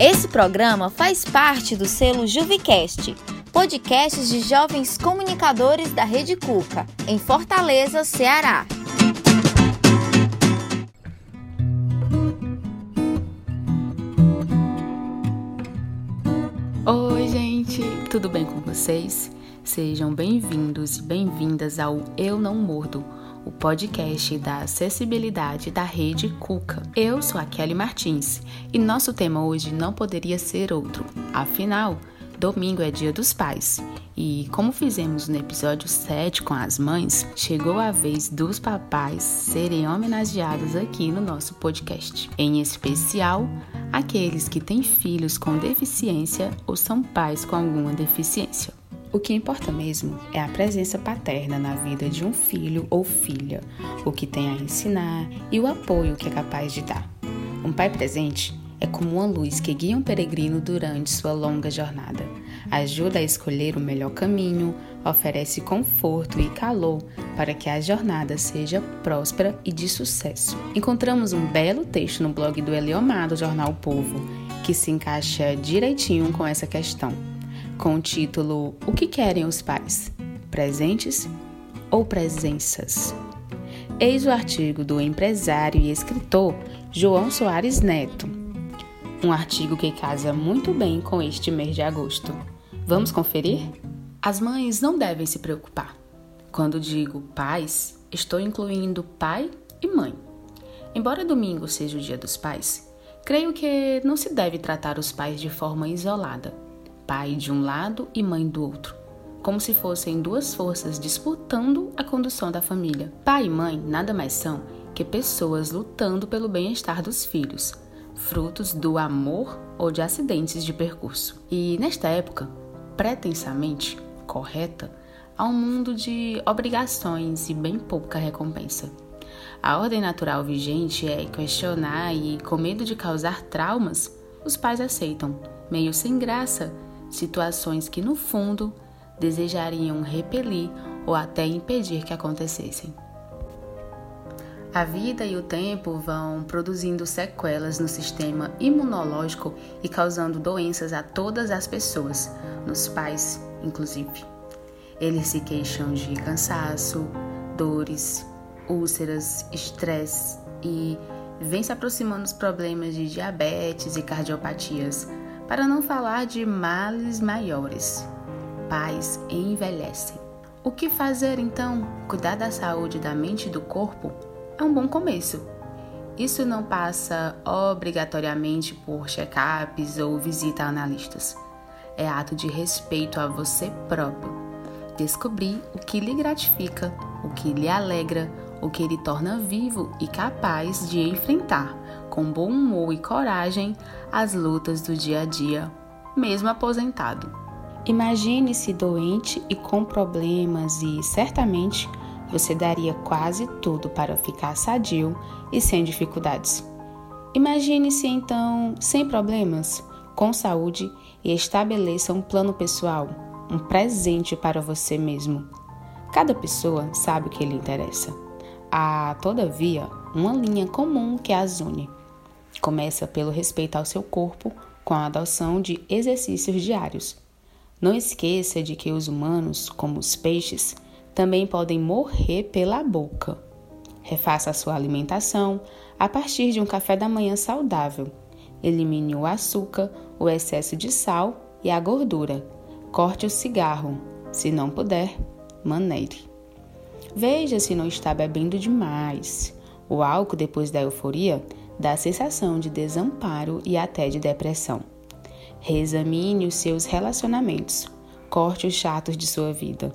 Esse programa faz parte do selo Juvicast, podcasts de jovens comunicadores da Rede Cuca, em Fortaleza, Ceará. Oi, gente, tudo bem com vocês? Sejam bem-vindos e bem-vindas ao Eu Não Mordo, o podcast da acessibilidade da rede Cuca. Eu sou a Kelly Martins e nosso tema hoje não poderia ser outro. Afinal, domingo é dia dos pais e, como fizemos no episódio 7 com as mães, chegou a vez dos papais serem homenageados aqui no nosso podcast. Em especial, aqueles que têm filhos com deficiência ou são pais com alguma deficiência. O que importa mesmo é a presença paterna na vida de um filho ou filha, o que tem a ensinar e o apoio que é capaz de dar. Um pai presente é como uma luz que guia um peregrino durante sua longa jornada. Ajuda a escolher o melhor caminho, oferece conforto e calor para que a jornada seja próspera e de sucesso. Encontramos um belo texto no blog do Eliomar do Jornal Povo que se encaixa direitinho com essa questão com o título O que querem os pais? Presentes ou presenças? Eis o artigo do empresário e escritor João Soares Neto. Um artigo que casa muito bem com este mês de agosto. Vamos conferir? As mães não devem se preocupar. Quando digo pais, estou incluindo pai e mãe. Embora domingo seja o dia dos pais, creio que não se deve tratar os pais de forma isolada pai de um lado e mãe do outro, como se fossem duas forças disputando a condução da família. Pai e mãe nada mais são que pessoas lutando pelo bem-estar dos filhos, frutos do amor ou de acidentes de percurso. E nesta época, pretensamente correta, há um mundo de obrigações e bem pouca recompensa. A ordem natural vigente é questionar e, com medo de causar traumas, os pais aceitam, meio sem graça, situações que no fundo desejariam repelir ou até impedir que acontecessem. A vida e o tempo vão produzindo sequelas no sistema imunológico e causando doenças a todas as pessoas, nos pais, inclusive. Eles se queixam de cansaço, dores, úlceras, estresse e vem se aproximando os problemas de diabetes e cardiopatias, para não falar de males maiores. Pais envelhecem. O que fazer então? Cuidar da saúde da mente e do corpo é um bom começo. Isso não passa obrigatoriamente por check-ups ou visita a analistas. É ato de respeito a você próprio. Descobrir o que lhe gratifica, o que lhe alegra, o que lhe torna vivo e capaz de enfrentar com bom humor e coragem as lutas do dia a dia, mesmo aposentado. Imagine-se doente e com problemas, e certamente você daria quase tudo para ficar sadio e sem dificuldades. Imagine-se então sem problemas, com saúde e estabeleça um plano pessoal, um presente para você mesmo. Cada pessoa sabe o que lhe interessa. Há, todavia, uma linha comum que as une. Começa pelo respeito ao seu corpo, com a adoção de exercícios diários. Não esqueça de que os humanos, como os peixes, também podem morrer pela boca. Refaça a sua alimentação a partir de um café da manhã saudável. Elimine o açúcar, o excesso de sal e a gordura. Corte o cigarro. Se não puder, maneire. Veja se não está bebendo demais. O álcool, depois da euforia, dá sensação de desamparo e até de depressão. Reexamine os seus relacionamentos. Corte os chatos de sua vida.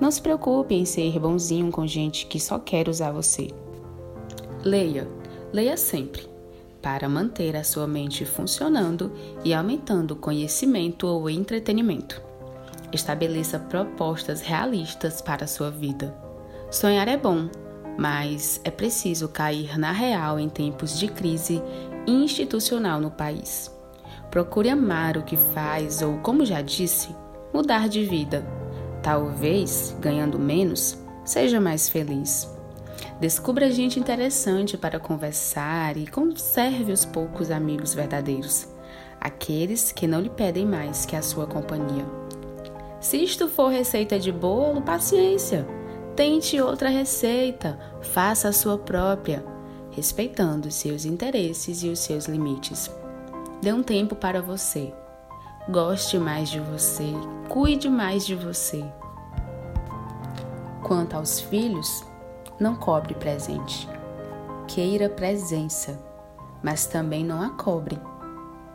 Não se preocupe em ser bonzinho com gente que só quer usar você. Leia, leia sempre, para manter a sua mente funcionando e aumentando o conhecimento ou entretenimento. Estabeleça propostas realistas para a sua vida. Sonhar é bom, mas é preciso cair na real em tempos de crise institucional no país. Procure amar o que faz ou, como já disse, mudar de vida. Talvez, ganhando menos, seja mais feliz. Descubra gente interessante para conversar e conserve os poucos amigos verdadeiros. aqueles que não lhe pedem mais que a sua companhia. Se isto for receita de bolo, paciência. Tente outra receita, faça a sua própria, respeitando seus interesses e os seus limites. Dê um tempo para você. Goste mais de você, cuide mais de você. Quanto aos filhos, não cobre presente. Queira presença, mas também não a cobre.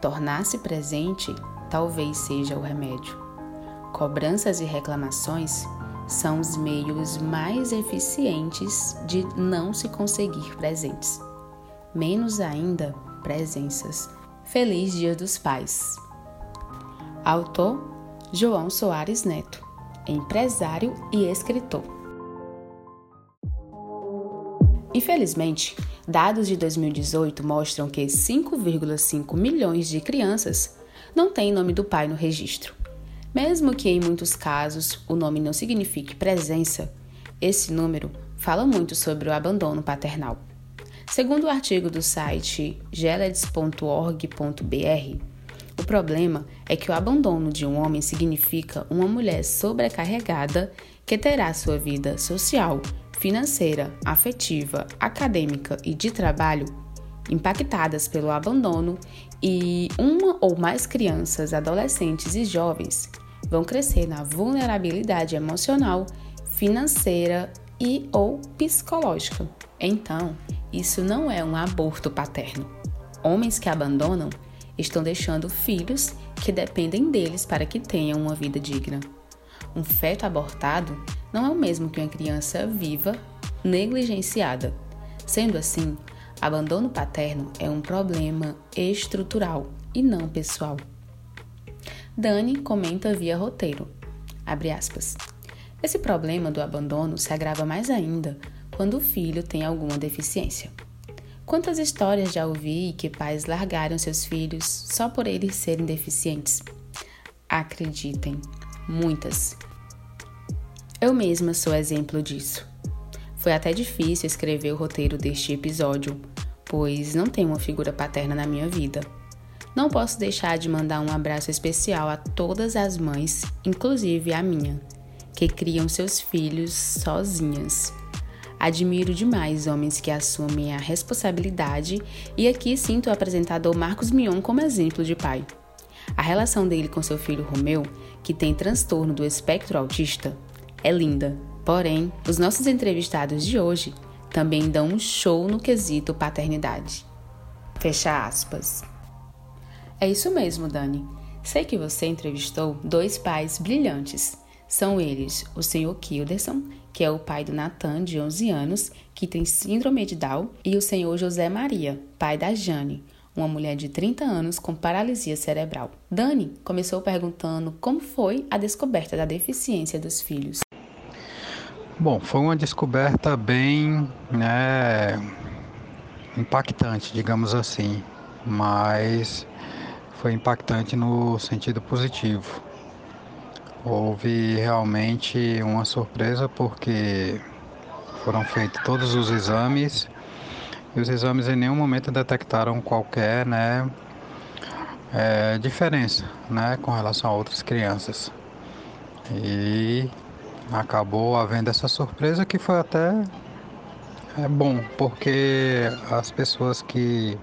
Tornar-se presente talvez seja o remédio. Cobranças e reclamações são os meios mais eficientes de não se conseguir presentes. Menos ainda presenças. Feliz Dia dos Pais. Autor João Soares Neto, empresário e escritor. Infelizmente, dados de 2018 mostram que 5,5 milhões de crianças não têm nome do pai no registro. Mesmo que em muitos casos o nome não signifique presença, esse número fala muito sobre o abandono paternal. Segundo o artigo do site geleds.org.br, o problema é que o abandono de um homem significa uma mulher sobrecarregada que terá sua vida social, financeira, afetiva, acadêmica e de trabalho impactadas pelo abandono e uma ou mais crianças, adolescentes e jovens vão crescer na vulnerabilidade emocional, financeira e ou psicológica. Então, isso não é um aborto paterno. Homens que abandonam estão deixando filhos que dependem deles para que tenham uma vida digna. Um feto abortado não é o mesmo que uma criança viva negligenciada. Sendo assim, abandono paterno é um problema estrutural e não pessoal. Dani comenta via roteiro. Esse problema do abandono se agrava mais ainda quando o filho tem alguma deficiência. Quantas histórias já ouvi que pais largaram seus filhos só por eles serem deficientes? Acreditem, muitas. Eu mesma sou exemplo disso. Foi até difícil escrever o roteiro deste episódio, pois não tenho uma figura paterna na minha vida. Não posso deixar de mandar um abraço especial a todas as mães, inclusive a minha, que criam seus filhos sozinhas. Admiro demais homens que assumem a responsabilidade e aqui sinto o apresentador Marcos Mion como exemplo de pai. A relação dele com seu filho Romeu, que tem transtorno do espectro autista, é linda. Porém, os nossos entrevistados de hoje também dão um show no quesito paternidade. Fecha aspas. É isso mesmo, Dani. Sei que você entrevistou dois pais brilhantes. São eles o Sr. Kilderson, que é o pai do Natan, de 11 anos, que tem síndrome de Down, e o Sr. José Maria, pai da Jane, uma mulher de 30 anos com paralisia cerebral. Dani começou perguntando como foi a descoberta da deficiência dos filhos. Bom, foi uma descoberta bem né, impactante, digamos assim, mas foi impactante no sentido positivo. Houve realmente uma surpresa porque foram feitos todos os exames e os exames em nenhum momento detectaram qualquer né, é, diferença né, com relação a outras crianças. E acabou havendo essa surpresa que foi até é bom, porque as pessoas que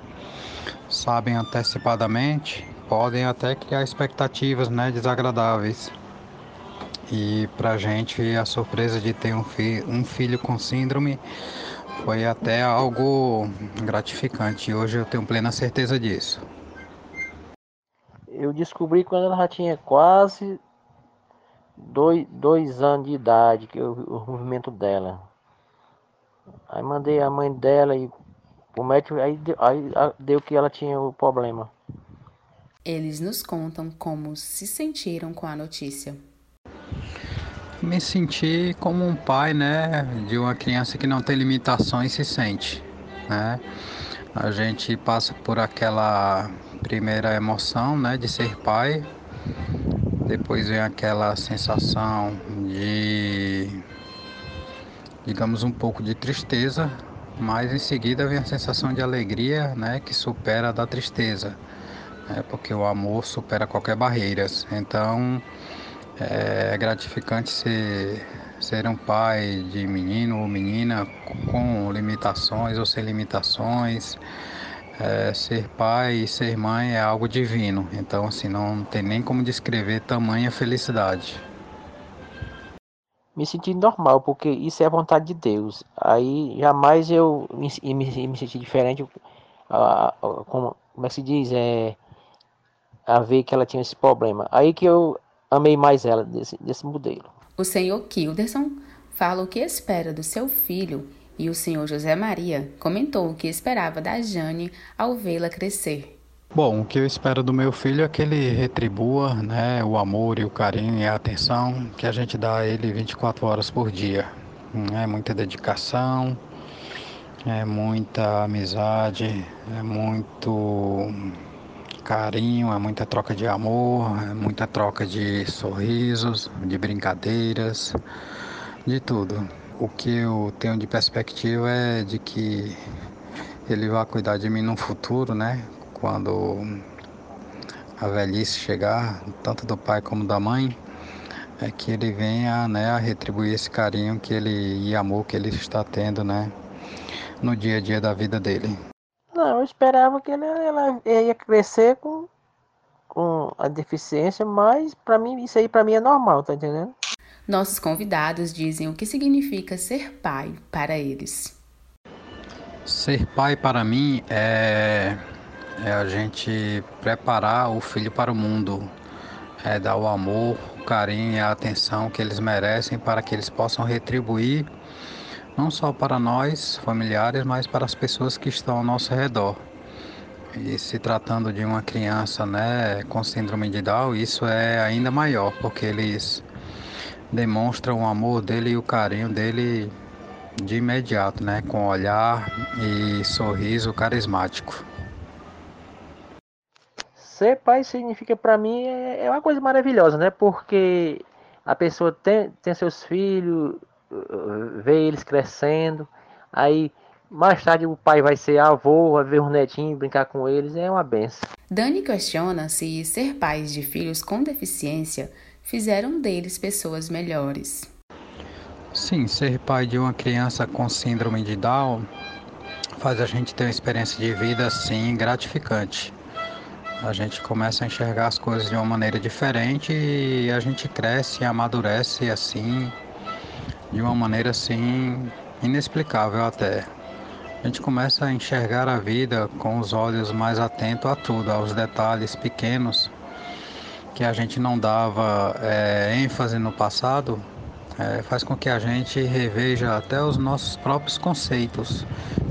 sabem antecipadamente podem até criar expectativas né, desagradáveis. E para a gente a surpresa de ter um, fi um filho com síndrome foi até algo gratificante. Hoje eu tenho plena certeza disso. Eu descobri quando ela já tinha quase dois, dois anos de idade, que eu, o movimento dela. Aí mandei a mãe dela e o médico aí, aí deu que ela tinha o problema. Eles nos contam como se sentiram com a notícia. Me senti como um pai, né, de uma criança que não tem limitações se sente, né? A gente passa por aquela primeira emoção, né, de ser pai. Depois vem aquela sensação de digamos um pouco de tristeza, mas em seguida vem a sensação de alegria, né, que supera a da tristeza é porque o amor supera qualquer barreira. Então é gratificante ser, ser um pai de menino ou menina com limitações ou sem limitações. É, ser pai e ser mãe é algo divino, então assim não tem nem como descrever tamanha felicidade me senti normal, porque isso é a vontade de Deus. Aí jamais eu me, me, me senti diferente, como, como é que se diz, é, a ver que ela tinha esse problema. Aí que eu amei mais ela desse, desse modelo. O senhor Kilderson fala o que espera do seu filho e o senhor José Maria comentou o que esperava da Jane ao vê-la crescer. Bom, o que eu espero do meu filho é que ele retribua né, o amor e o carinho e a atenção que a gente dá a ele 24 horas por dia. É muita dedicação, é muita amizade, é muito carinho, é muita troca de amor, é muita troca de sorrisos, de brincadeiras, de tudo. O que eu tenho de perspectiva é de que ele vai cuidar de mim no futuro, né? quando a velhice chegar, tanto do pai como da mãe, é que ele venha né, a retribuir esse carinho que ele e amor que ele está tendo né, no dia a dia da vida dele. Não, eu esperava que ele, ela ia crescer com, com a deficiência, mas para mim isso aí para mim é normal, tá entendendo? Nossos convidados dizem o que significa ser pai para eles. Ser pai para mim é é a gente preparar o filho para o mundo, é dar o amor, o carinho e a atenção que eles merecem para que eles possam retribuir não só para nós, familiares, mas para as pessoas que estão ao nosso redor. E se tratando de uma criança né, com síndrome de Down, isso é ainda maior, porque eles demonstram o amor dele e o carinho dele de imediato, né, com olhar e sorriso carismático. Ser pai significa para mim é, é uma coisa maravilhosa, né? Porque a pessoa tem, tem seus filhos, vê eles crescendo, aí mais tarde o pai vai ser avô, vai ver os netinhos, brincar com eles, é uma benção. Dani questiona se ser pais de filhos com deficiência fizeram deles pessoas melhores. Sim, ser pai de uma criança com síndrome de Down faz a gente ter uma experiência de vida assim gratificante a gente começa a enxergar as coisas de uma maneira diferente e a gente cresce e amadurece assim, de uma maneira assim inexplicável até. A gente começa a enxergar a vida com os olhos mais atentos a tudo, aos detalhes pequenos que a gente não dava é, ênfase no passado, é, faz com que a gente reveja até os nossos próprios conceitos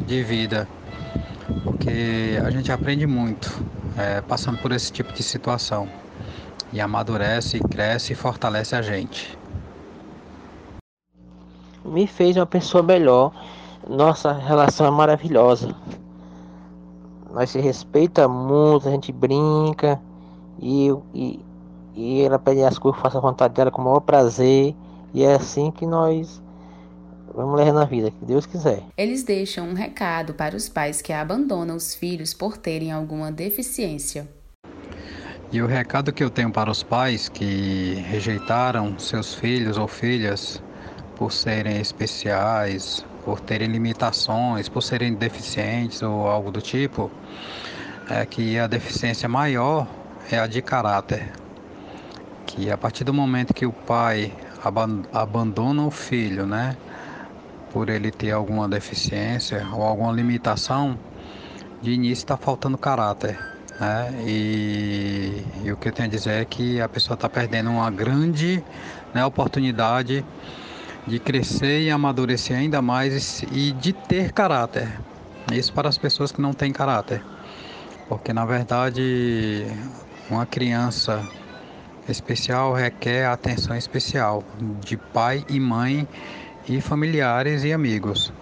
de vida, porque a gente aprende muito é, passando por esse tipo de situação. E amadurece, cresce e fortalece a gente. Me fez uma pessoa melhor. Nossa relação é maravilhosa. Nós se respeita muito, a gente brinca e, e, e ela pede as coisas, faça a vontade dela com o maior prazer. E é assim que nós Vamos ler na vida, que Deus quiser. Eles deixam um recado para os pais que abandonam os filhos por terem alguma deficiência. E o recado que eu tenho para os pais que rejeitaram seus filhos ou filhas por serem especiais, por terem limitações, por serem deficientes ou algo do tipo, é que a deficiência maior é a de caráter. Que a partir do momento que o pai abandona o filho, né? por ele ter alguma deficiência ou alguma limitação, de início está faltando caráter. Né? E, e, o que eu tenho a dizer é que a pessoa está perdendo uma grande né, oportunidade de crescer e amadurecer ainda mais e de ter caráter. Isso para as pessoas que não têm caráter. Porque na verdade uma criança especial requer atenção especial de pai e mãe e familiares e amigos.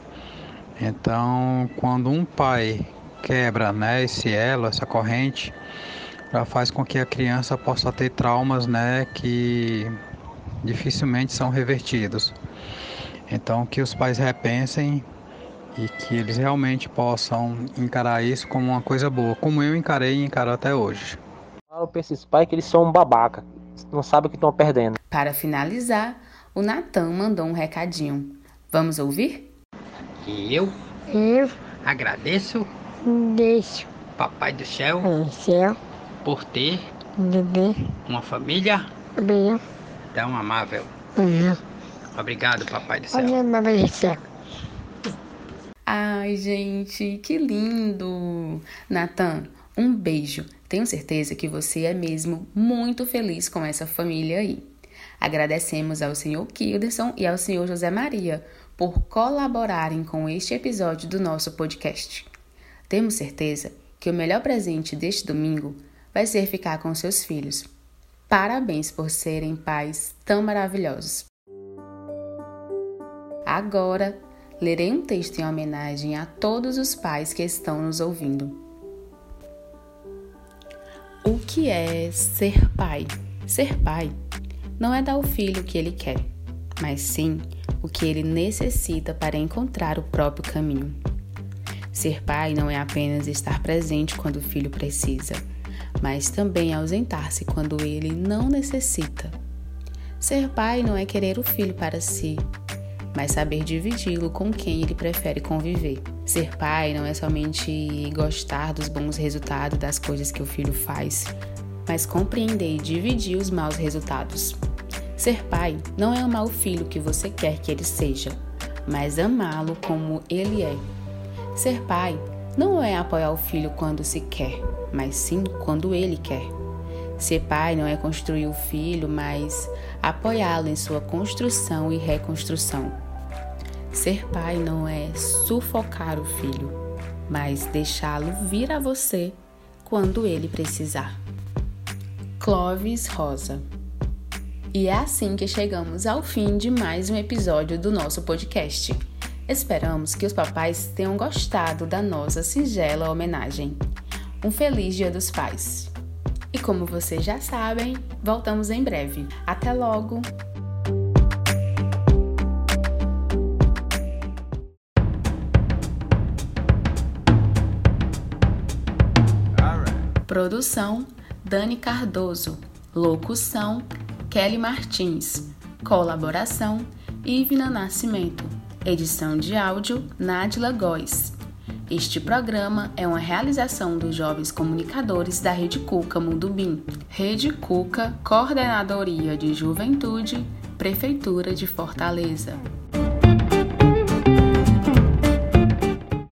Então, quando um pai quebra né, esse elo, essa corrente, já faz com que a criança possa ter traumas né, que dificilmente são revertidos. Então, que os pais repensem e que eles realmente possam encarar isso como uma coisa boa, como eu encarei e encaro até hoje. Fala pra esses pais que eles são um babaca, não sabem o que estão perdendo. Para finalizar, o Natan mandou um recadinho. Vamos ouvir? Eu Eu agradeço, deixo Papai do Céu, o céu por ter bebê uma família bem tão amável. uhum. Obrigado, Papai do Céu. Olha a mamãe do céu. Ai, gente, que lindo! Natan, um beijo. Tenho certeza que você é mesmo muito feliz com essa família aí. Agradecemos ao senhor Kilderson e ao senhor José Maria por colaborarem com este episódio do nosso podcast. Temos certeza que o melhor presente deste domingo vai ser ficar com seus filhos. Parabéns por serem pais tão maravilhosos. Agora, lerei um texto em homenagem a todos os pais que estão nos ouvindo. O que é ser pai? Ser pai não é dar ao filho o que ele quer, mas sim o que ele necessita para encontrar o próprio caminho. Ser pai não é apenas estar presente quando o filho precisa, mas também ausentar-se quando ele não necessita. Ser pai não é querer o filho para si, mas saber dividi-lo com quem ele prefere conviver. Ser pai não é somente gostar dos bons resultados das coisas que o filho faz, mas compreender e dividir os maus resultados. Ser pai não é amar o filho que você quer que ele seja, mas amá-lo como ele é. Ser pai não é apoiar o filho quando se quer, mas sim quando ele quer. Ser pai não é construir o filho, mas apoiá-lo em sua construção e reconstrução. Ser pai não é sufocar o filho, mas deixá-lo vir a você quando ele precisar. Clovis Rosa. E é assim que chegamos ao fim de mais um episódio do nosso podcast. Esperamos que os papais tenham gostado da nossa singela homenagem. Um feliz Dia dos Pais! E como vocês já sabem, voltamos em breve. Até logo! Produção: Dani Cardoso. Locução: Kelly Martins. Colaboração: Ivna Nascimento. Edição de áudio: Nadila Góes. Este programa é uma realização dos jovens comunicadores da Rede Cuca Mundubim. Rede Cuca, Coordenadoria de Juventude, Prefeitura de Fortaleza.